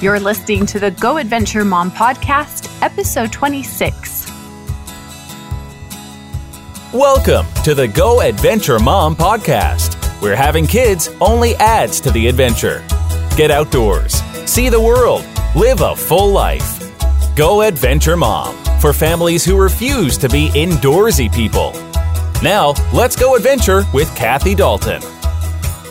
You're listening to the Go Adventure Mom podcast, episode 26. Welcome to the Go Adventure Mom podcast, where having kids only adds to the adventure. Get outdoors, see the world, live a full life. Go Adventure Mom for families who refuse to be indoorsy people. Now, let's go adventure with Kathy Dalton.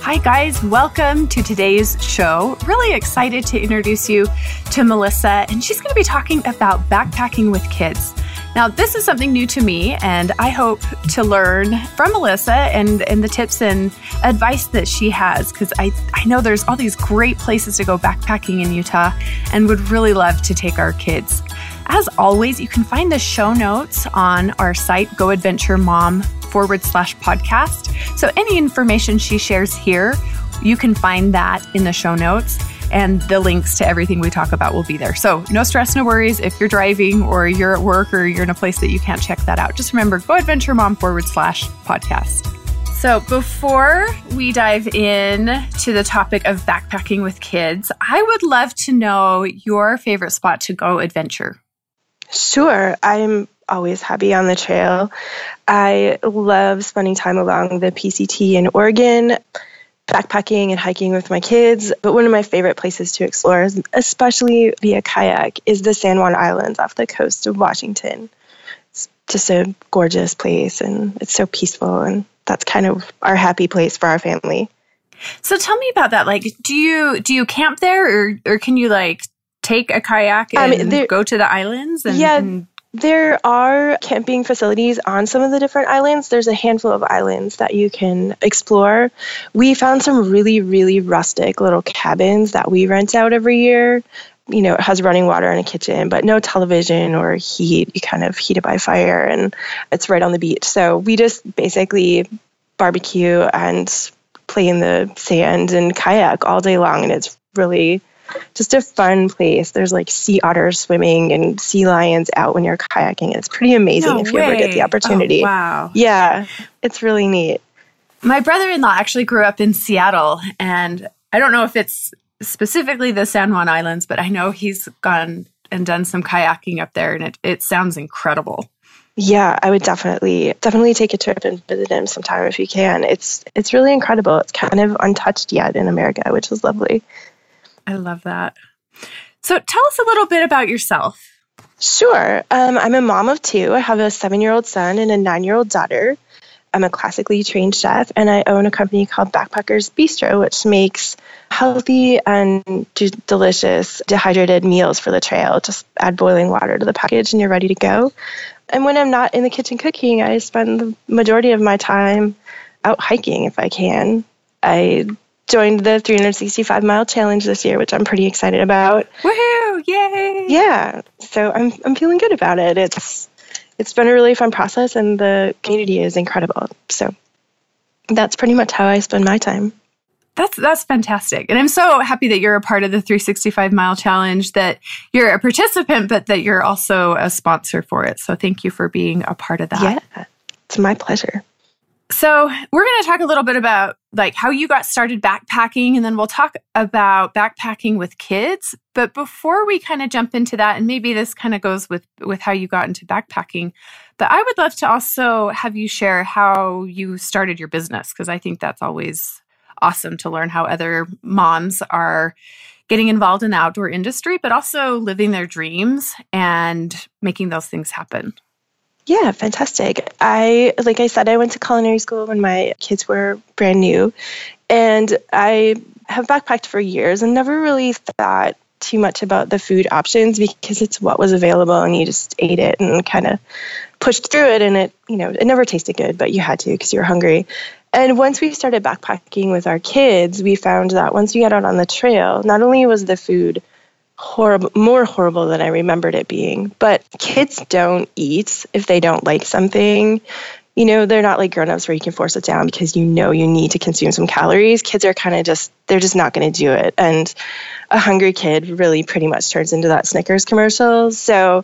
Hi, guys. Welcome to today's show. Really excited to introduce you to Melissa, and she's going to be talking about backpacking with kids. Now, this is something new to me, and I hope to learn from Melissa and, and the tips and advice that she has because I, I know there's all these great places to go backpacking in Utah and would really love to take our kids. As always, you can find the show notes on our site, Go Adventure Mom forward slash podcast. So any information she shares here, you can find that in the show notes and the links to everything we talk about will be there. So no stress, no worries if you're driving or you're at work or you're in a place that you can't check that out. Just remember, go adventure mom forward slash podcast. So, before we dive in to the topic of backpacking with kids, I would love to know your favorite spot to go adventure. Sure. I'm always happy on the trail. I love spending time along the PCT in Oregon, backpacking and hiking with my kids. But one of my favorite places to explore, especially via kayak, is the San Juan Islands off the coast of Washington. It's just a gorgeous place and it's so peaceful. And that's kind of our happy place for our family. So tell me about that. Like, do you do you camp there, or or can you like take a kayak and um, go to the islands? And, yeah, and there are camping facilities on some of the different islands. There's a handful of islands that you can explore. We found some really, really rustic little cabins that we rent out every year. You know, it has running water and a kitchen, but no television or heat. You kind of heat it by fire and it's right on the beach. So we just basically barbecue and play in the sand and kayak all day long. And it's really just a fun place. There's like sea otters swimming and sea lions out when you're kayaking. It's pretty amazing no if you ever get the opportunity. Oh, wow. Yeah, it's really neat. My brother in law actually grew up in Seattle, and I don't know if it's specifically the San Juan Islands, but I know he's gone and done some kayaking up there, and it, it sounds incredible. Yeah, I would definitely definitely take a trip and visit him sometime if you can. It's it's really incredible. It's kind of untouched yet in America, which is lovely. I love that. So tell us a little bit about yourself. Sure. Um, I'm a mom of two. I have a seven year old son and a nine year old daughter. I'm a classically trained chef, and I own a company called Backpackers Bistro, which makes healthy and d- delicious dehydrated meals for the trail. Just add boiling water to the package, and you're ready to go. And when I'm not in the kitchen cooking, I spend the majority of my time out hiking if I can. I joined the 365 mile challenge this year, which I'm pretty excited about. Woohoo! Yay! Yeah, so I'm I'm feeling good about it. It's it's been a really fun process, and the community is incredible. So that's pretty much how I spend my time. That's that's fantastic. And I'm so happy that you're a part of the 365 mile challenge, that you're a participant, but that you're also a sponsor for it. So thank you for being a part of that. Yeah. It's my pleasure. So, we're going to talk a little bit about like how you got started backpacking and then we'll talk about backpacking with kids. But before we kind of jump into that and maybe this kind of goes with with how you got into backpacking, but I would love to also have you share how you started your business because I think that's always awesome to learn how other moms are getting involved in the outdoor industry but also living their dreams and making those things happen. Yeah, fantastic. I, like I said, I went to culinary school when my kids were brand new. And I have backpacked for years and never really thought too much about the food options because it's what was available and you just ate it and kind of pushed through it. And it, you know, it never tasted good, but you had to because you were hungry. And once we started backpacking with our kids, we found that once we got out on the trail, not only was the food horrible, more horrible than I remembered it being. But kids don't eat if they don't like something. You know, they're not like grown-ups where you can force it down because you know you need to consume some calories. Kids are kind of just they're just not going to do it. And a hungry kid really pretty much turns into that Snickers commercial. So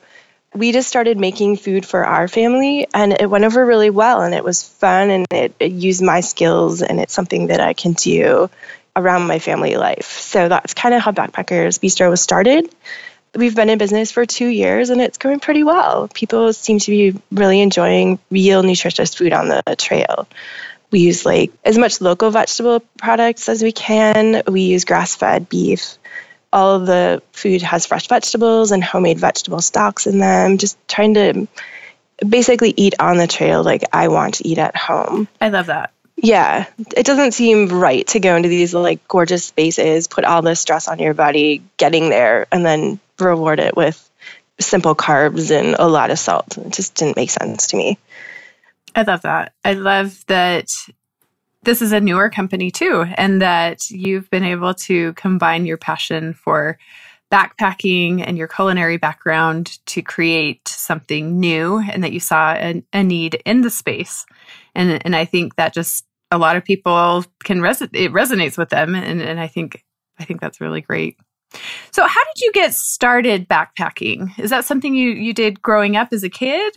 we just started making food for our family and it went over really well and it was fun and it, it used my skills and it's something that I can do around my family life. So that's kind of how Backpackers Bistro was started. We've been in business for two years and it's going pretty well. People seem to be really enjoying real nutritious food on the trail. We use like as much local vegetable products as we can. We use grass fed beef. All the food has fresh vegetables and homemade vegetable stocks in them. Just trying to basically eat on the trail like I want to eat at home. I love that. Yeah, it doesn't seem right to go into these like gorgeous spaces, put all this stress on your body getting there, and then reward it with simple carbs and a lot of salt. It just didn't make sense to me. I love that. I love that this is a newer company too, and that you've been able to combine your passion for backpacking and your culinary background to create something new and that you saw a, a need in the space. And, and I think that just a lot of people can resonate, it resonates with them. And, and I think, I think that's really great. So how did you get started backpacking? Is that something you, you did growing up as a kid?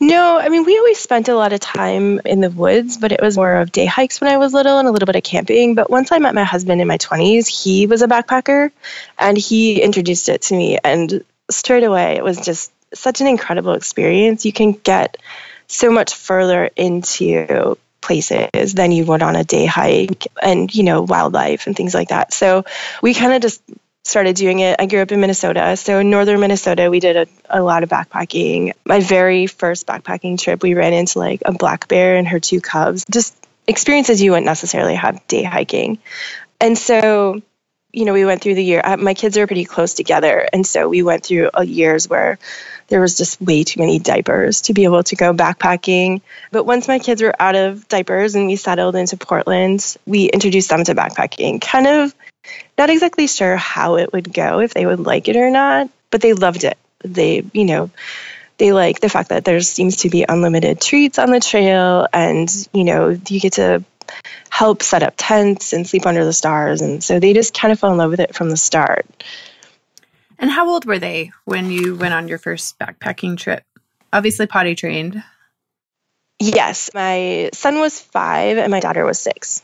No, I mean, we always spent a lot of time in the woods, but it was more of day hikes when I was little and a little bit of camping. But once I met my husband in my 20s, he was a backpacker and he introduced it to me. And straight away, it was just such an incredible experience. You can get so much further into places than you would on a day hike and, you know, wildlife and things like that. So we kind of just started doing it. I grew up in Minnesota. So in northern Minnesota, we did a, a lot of backpacking. My very first backpacking trip, we ran into like a black bear and her two cubs, just experiences you wouldn't necessarily have day hiking. And so, you know, we went through the year. Uh, my kids are pretty close together. And so we went through years where there was just way too many diapers to be able to go backpacking. But once my kids were out of diapers and we settled into Portland, we introduced them to backpacking, kind of not exactly sure how it would go, if they would like it or not, but they loved it. They, you know, they like the fact that there seems to be unlimited treats on the trail and, you know, you get to help set up tents and sleep under the stars. And so they just kind of fell in love with it from the start. And how old were they when you went on your first backpacking trip? Obviously, potty trained. Yes, my son was five and my daughter was six.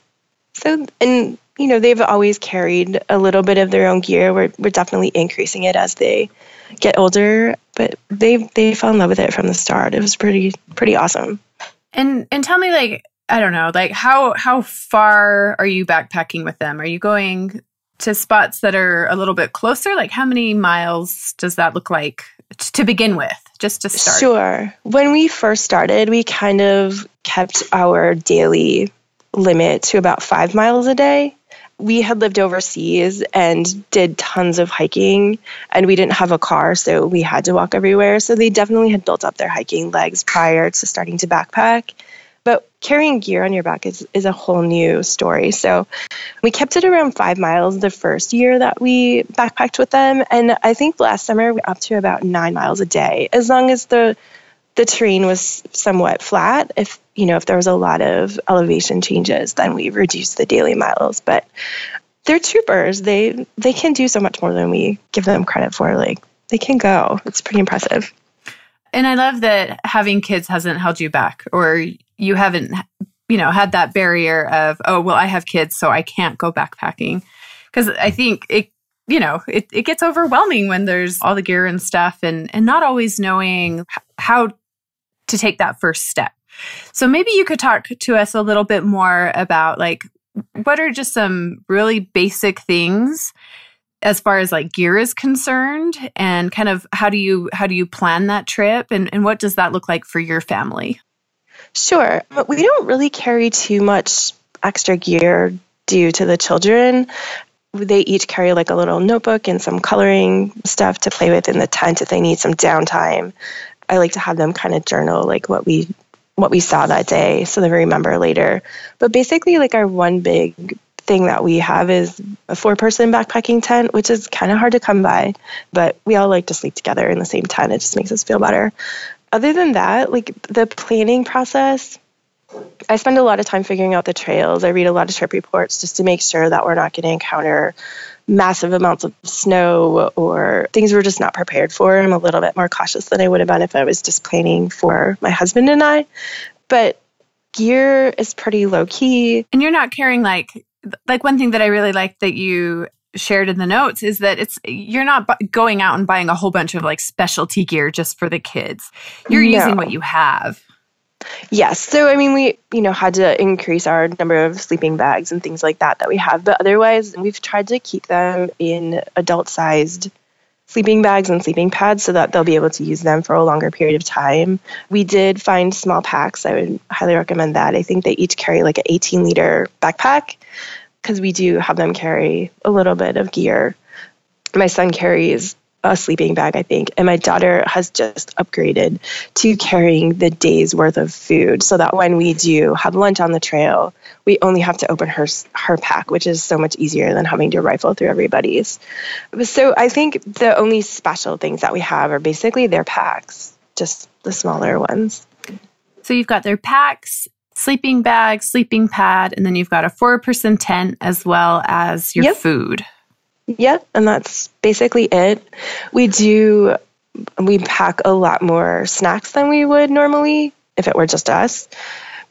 So, and you know, they've always carried a little bit of their own gear. We're, we're definitely increasing it as they get older, but they they fell in love with it from the start. It was pretty pretty awesome. And and tell me like I don't know, like how how far are you backpacking with them? Are you going to spots that are a little bit closer? Like how many miles does that look like to begin with? Just to start. Sure. When we first started, we kind of kept our daily limit to about 5 miles a day we had lived overseas and did tons of hiking and we didn't have a car so we had to walk everywhere. So they definitely had built up their hiking legs prior to starting to backpack. But carrying gear on your back is, is a whole new story. So we kept it around five miles the first year that we backpacked with them. And i think last summer we up to about nine miles a day. As long as the the terrain was somewhat flat. If you know if there was a lot of elevation changes, then we reduced the daily miles. But they're troopers. They they can do so much more than we give them credit for. Like they can go. It's pretty impressive. And I love that having kids hasn't held you back, or you haven't, you know, had that barrier of oh well, I have kids, so I can't go backpacking. Because I think it you know, it, it gets overwhelming when there's all the gear and stuff and, and not always knowing how to take that first step. So maybe you could talk to us a little bit more about like what are just some really basic things as far as like gear is concerned and kind of how do you how do you plan that trip and, and what does that look like for your family? Sure. But we don't really carry too much extra gear due to the children. They each carry like a little notebook and some coloring stuff to play with in the tent if they need some downtime. I like to have them kind of journal like what we what we saw that day so they remember later. But basically like our one big thing that we have is a four person backpacking tent, which is kind of hard to come by, but we all like to sleep together in the same tent. It just makes us feel better. Other than that, like the planning process, I spend a lot of time figuring out the trails. I read a lot of trip reports just to make sure that we're not going to encounter massive amounts of snow or things we're just not prepared for. I'm a little bit more cautious than I would have been if I was just planning for my husband and I. But gear is pretty low key. And you're not carrying like like one thing that I really like that you shared in the notes is that it's you're not bu- going out and buying a whole bunch of like specialty gear just for the kids. You're No. using what you have. Yes. So, I mean, we, you know, had to increase our number of sleeping bags and things like that that we have. But otherwise, we've tried to keep them in adult sized sleeping bags and sleeping pads so that they'll be able to use them for a longer period of time. We did find small packs. I would highly recommend that. I think they each carry like an 18 liter backpack because we do have them carry a little bit of gear. My son carries a sleeping bag, I think, and my daughter has just upgraded to carrying the day's worth of food so that when we do have lunch on the trail, we only have to open her her pack, which is so much easier than having to rifle through everybody's. So I think the only special things that we have are basically their packs, just the smaller ones. So you've got their packs, sleeping bag, sleeping pad, and then you've got a four person tent as well as your Yep. food. Yep, and that's basically it. We do we pack a lot more snacks than we would normally if it were just us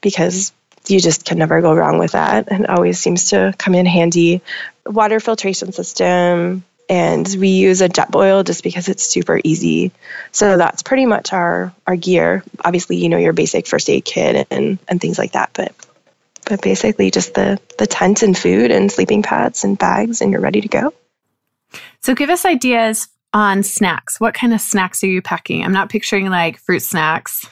because you just can never go wrong with that and always seems to come in handy. Water filtration system and we use a Jetboil just because it's super easy. So that's pretty much our our gear. Obviously, you know your basic first aid kit and and things like that, but but basically just the the tent and food and sleeping pads and bags and you're ready to go. So give us ideas on snacks. What kind of snacks are you packing? I'm not picturing like fruit snacks.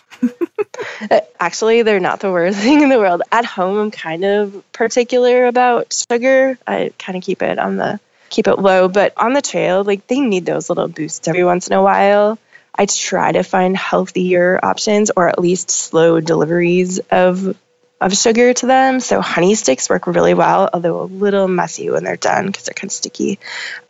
Uh, Actually, they're not the worst thing in the world. At home, I'm kind of particular about sugar. I kind of keep it on the keep it low, but on the trail, like they need those little boosts every once in a while. I try to find healthier options or at least slow deliveries of of sugar to them. So honey sticks work really well, although a little messy when they're done because they're kind of sticky.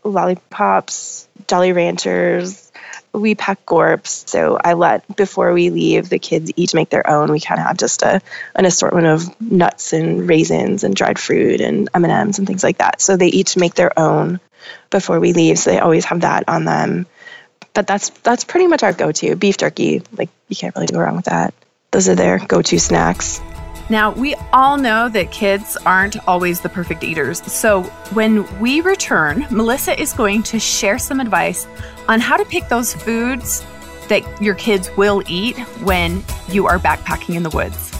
Lollipops, Jolly Ranchers, we pack gorps. So i let before we leave the kids each make their own. We kind of have just a an assortment of nuts and raisins and dried fruit and m&ms and things like that. So they each make their own before we leave so they always have that on them. But that's that's pretty much our go-to. Beef jerky like you can't really go wrong with that. Those are their go-to snacks Now, we all know that kids aren't always the perfect eaters. So, when we return, Melissa is going to share some advice on how to pick those foods that your kids will eat when you are backpacking in the woods.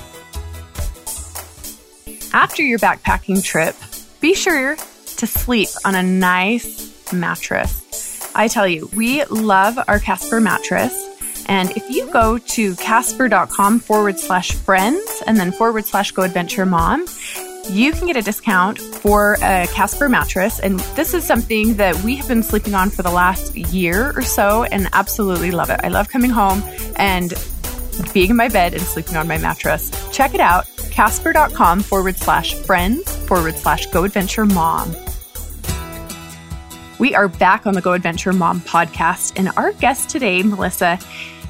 After your backpacking trip, be sure to sleep on a nice mattress. I tell you, we love our Casper mattress. And if you go to casper.com forward slash friends and then forward slash go adventure mom, you can get a discount for a Casper mattress. And this is something that we have been sleeping on for the last year or so and absolutely love it. I love coming home and being in my bed and sleeping on my mattress. Check it out casper.com forward slash friends forward slash go adventure mom. We are back on the Go Adventure Mom podcast, and our guest today, Melissa,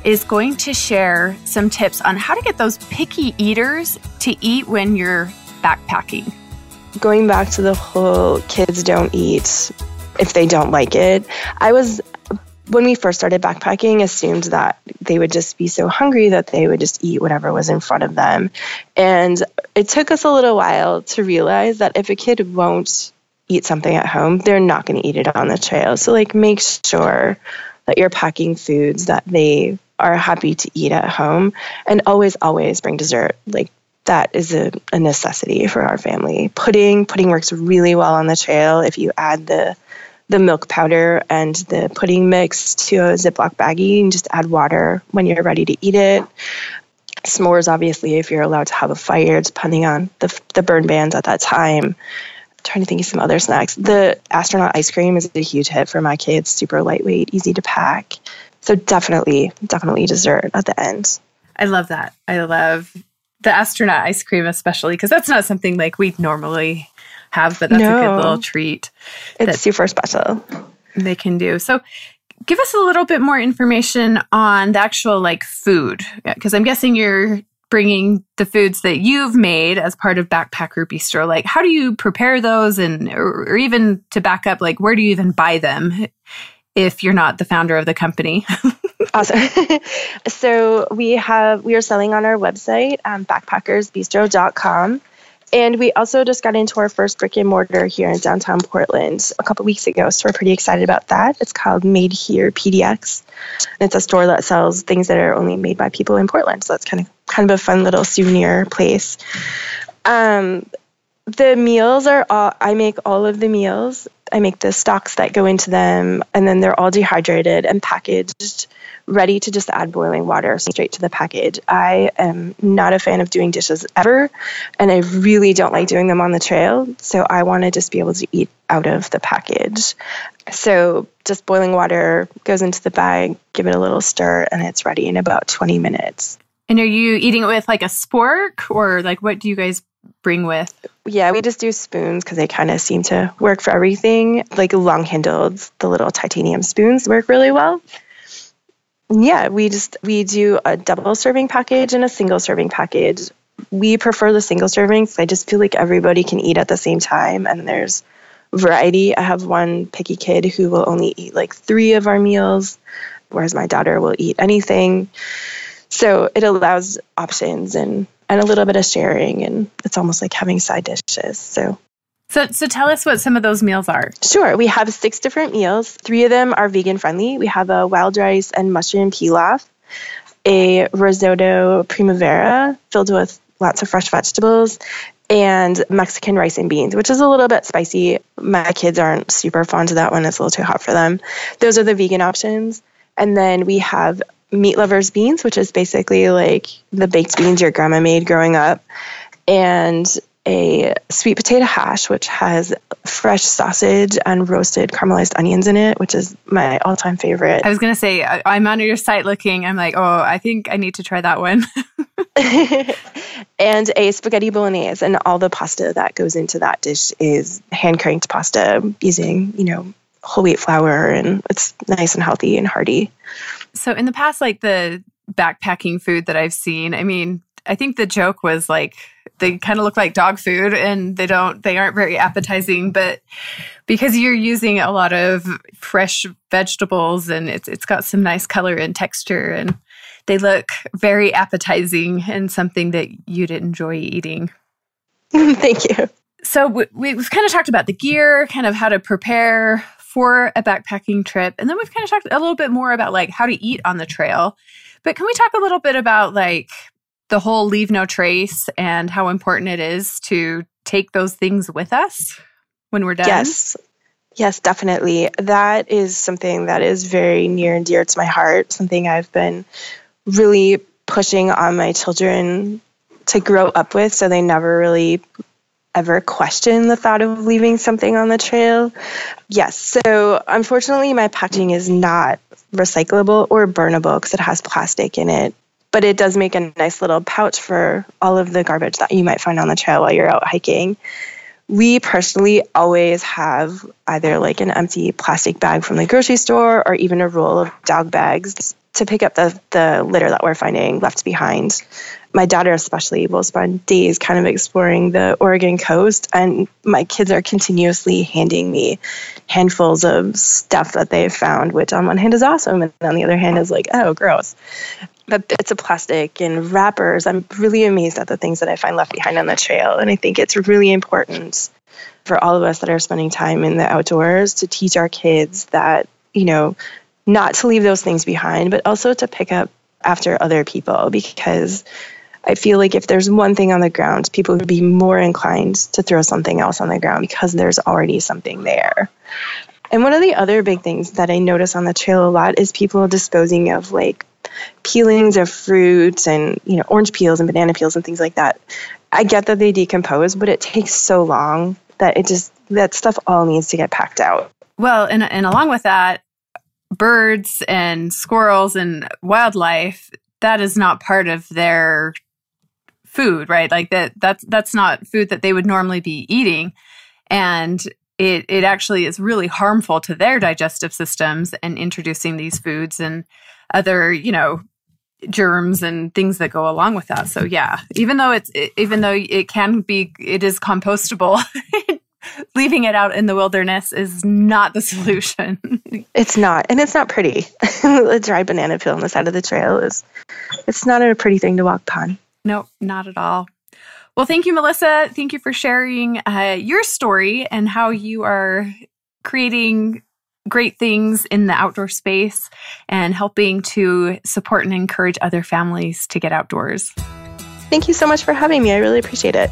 is going to share some tips on how to get those picky eaters to eat when you're backpacking. going back to the whole kids don't eat if they don't like it i was when we first started backpacking assumed that they would just be so hungry that they would just eat whatever was in front of them and it took us a little while to realize that if a kid won't eat something at home they're not going to eat it on the trail so like make sure that you're packing foods that they are happy to eat at home and always always bring dessert like that is a, a necessity for our family. Pudding, pudding works really well on the trail. If you add the the milk powder and the pudding mix to a Ziploc baggie and just add water when you're ready to eat it. S'mores, obviously, if you're allowed to have a fire, depending on the, the burn bans at that time. Trying to think of some other snacks. The astronaut ice cream is a huge hit for my kids. Super lightweight, easy to pack. So definitely, definitely dessert at the end. I love that. I love the astronaut ice cream, especially because that's not something like we normally have, but that's a good little treat It's super special. they can do. So, give us a little bit more information on the actual like food, because I'm guessing you're bringing the foods that you've made as part of Backpacker Bistro. Like, how do you prepare those, and or, or even to back up, like, where do you even buy them? If you're not the founder of the company, Awesome. so we have we are selling on our website, um, backpackersbistro.com, And we also just got into our first brick and mortar here in downtown Portland a couple weeks ago. So we're pretty excited about that. It's called Made Here PDX. And it's a store that sells things that are only made by people in Portland. So that's kind of kind of a fun little souvenir place. Um, the meals are all I make all of the meals. I make the stocks that go into them, and then they're all dehydrated and packaged ready to just add boiling water straight to the package. I am not a fan of doing dishes ever, and I really don't like doing them on the trail. So I want to just be able to eat out of the package. So just boiling water goes into the bag, give it a little stir, and it's ready in about 20 minutes. And are you eating it with like a spork or like what do you guys bring with? Yeah, we just do spoons because they kind of seem to work for everything. Like long handled, the little titanium spoons work really well yeah, we just we do a double serving package and a single serving package. We prefer the single servings. I just feel like everybody can eat at the same time and there's variety. I have one picky kid who will only eat like 3 of our meals whereas my daughter will eat anything. So it allows options and and a little bit of sharing and it's almost like having side dishes. So so, so tell us what some of those meals are. Sure. We have six different meals. Three of them are vegan friendly. We have a wild rice and mushroom pilaf, a risotto primavera filled with lots of fresh vegetables, and Mexican rice and beans, which is a little bit spicy. My kids aren't super fond of that one. It's a little too hot for them. Those are the vegan options. And then we have meat lovers beans, which is basically like the baked beans your grandma made growing up. And a sweet potato hash, which has fresh sausage and roasted caramelized onions in it, which is my all time favorite. I was going to say, I'm on your site looking. I'm like, oh, I think I need to try that one. and a spaghetti bolognese. And all the pasta that goes into that dish is hand cranked pasta using, you know, whole wheat flour. And it's nice and healthy and hearty. So, in the past, like the backpacking food that I've seen, I mean, I think the joke was like they kind of look like dog food and they don't they aren't very appetizing but because you're using a lot of fresh vegetables and it's it's got some nice color and texture and they look very appetizing and something that you'd enjoy eating. Thank you. So we, we've kind of talked about the gear, kind of how to prepare for a backpacking trip, and then we've kind of talked a little bit more about like how to eat on the trail. But can we talk a little bit about like the whole leave no trace and how important it is to take those things with us when we're done? Yes. Yes, definitely. That is something that is very near and dear to my heart, something I've been really pushing on my children to grow up with so they never really ever question the thought of leaving something on the trail. Yes, so unfortunately, my packaging is not recyclable or burnable because it has plastic in it but it does make a nice little pouch for all of the garbage that you might find on the trail while you're out hiking. We personally always have either like an empty plastic bag from the grocery store or even a roll of dog bags to pick up the, the litter that we're finding left behind. My daughter, especially, will spend days kind of exploring the Oregon coast, and my kids are continuously handing me handfuls of stuff that they've found, which on one hand is awesome, and on the other hand is like, oh, gross but bits of plastic and wrappers. I'm really amazed at the things that I find left behind on the trail. And I think it's really important for all of us that are spending time in the outdoors to teach our kids that, you know, not to leave those things behind, but also to pick up after other people because I feel like if there's one thing on the ground, people would be more inclined to throw something else on the ground because there's already something there. And one of the other big things that I notice on the trail a lot is people disposing of like peelings of fruits and you know orange peels and banana peels and things like that. I get that they decompose, but it takes so long that it just that stuff all needs to get packed out. Well, and and along with that, birds and squirrels and wildlife that is not part of their food, right? Like that that's that's not food that they would normally be eating. And it it actually is really harmful to their digestive systems and introducing these foods and other, you know, germs and things that go along with that. So yeah, even though it's even though it can be it is compostable, leaving it out in the wilderness is not the solution. it's not, and it's not pretty. a dry banana peel on the side of the trail is it's not a pretty thing to walk upon. Nope, not at all. Well, thank you, Melissa. Thank you for sharing uh, your story and how you are creating great things in the outdoor space and helping to support and encourage other families to get outdoors. Thank you so much for having me. I really appreciate it.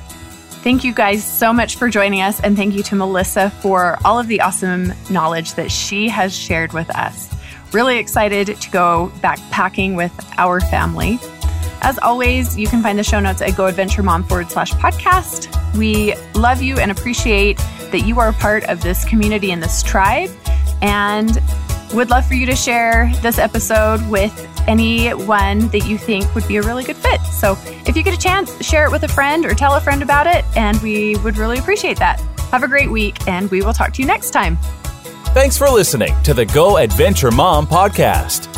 Thank you guys so much for joining us. And thank you to Melissa for all of the awesome knowledge that she has shared with us. Really excited to go backpacking with our family. As always, you can find the show notes at goadventuremom forward slash podcast. We love you and appreciate that you are a part of this community and this tribe and would love for you to share this episode with anyone that you think would be a really good fit. So if you get a chance, share it with a friend or tell a friend about it, and we would really appreciate that. Have a great week, and we will talk to you next time. Thanks for listening to the Go Adventure Mom podcast.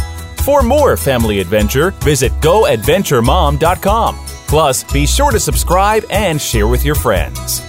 For more family adventure, visit goadventuremom.com. Plus, be sure to subscribe and share with your friends.